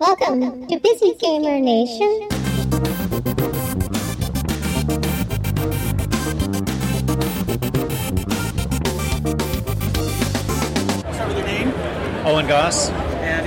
Welcome to Busy Gamer Nation. With your name Owen Goss,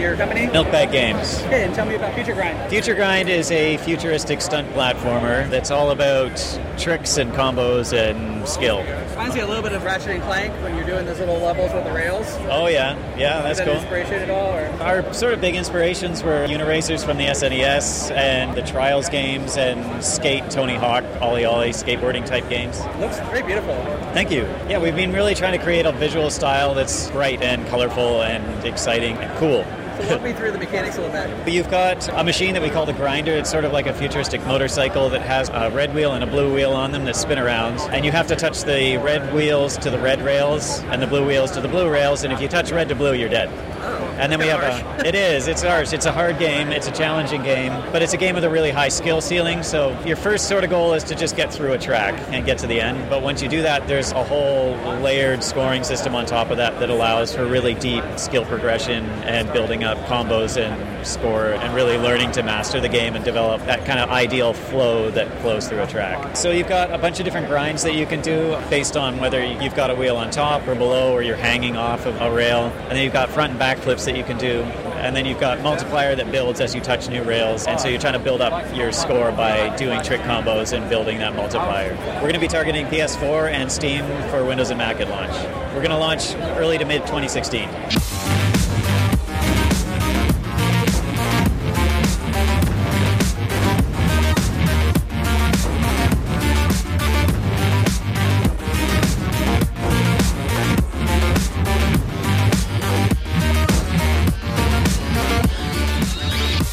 your company. Milkbag Games. Okay, and tell me about Future Grind. Future Grind is a futuristic stunt platformer that's all about tricks and combos and skill. Reminds me a little bit of Ratchet and Clank when you're doing those little levels with the rails. Oh yeah, yeah, that's that cool. inspiration at all? Or? Our sort of big inspirations were Uniracers from the SNES and the Trials games and Skate, Tony Hawk, OlliOlli, skateboarding type games. Looks very beautiful. Thank you. Yeah, we've been really trying to create a visual style that's bright and colorful and exciting and cool. So walk me through the mechanics a little bit. But You've got a machine that we call the grinder. It's sort of like a futuristic motorcycle that has a red wheel and a blue wheel on them that spin around. And you have to touch the red wheels to the red rails and the blue wheels to the blue rails. And if you touch red to blue, you're dead. Oh. And then we have a. It is. It's harsh. It's a hard game. It's a challenging game, but it's a game with a really high skill ceiling. So your first sort of goal is to just get through a track and get to the end. But once you do that, there's a whole layered scoring system on top of that that allows for really deep skill progression and building up combos and score and really learning to master the game and develop that kind of ideal flow that flows through a track. So you've got a bunch of different grinds that you can do based on whether you've got a wheel on top or below or you're hanging off of a rail. And then you've got front and back flips that you can do. And then you've got multiplier that builds as you touch new rails. And so you're trying to build up your score by doing trick combos and building that multiplier. We're going to be targeting PS4 and Steam for Windows and Mac at launch. We're going to launch early to mid 2016.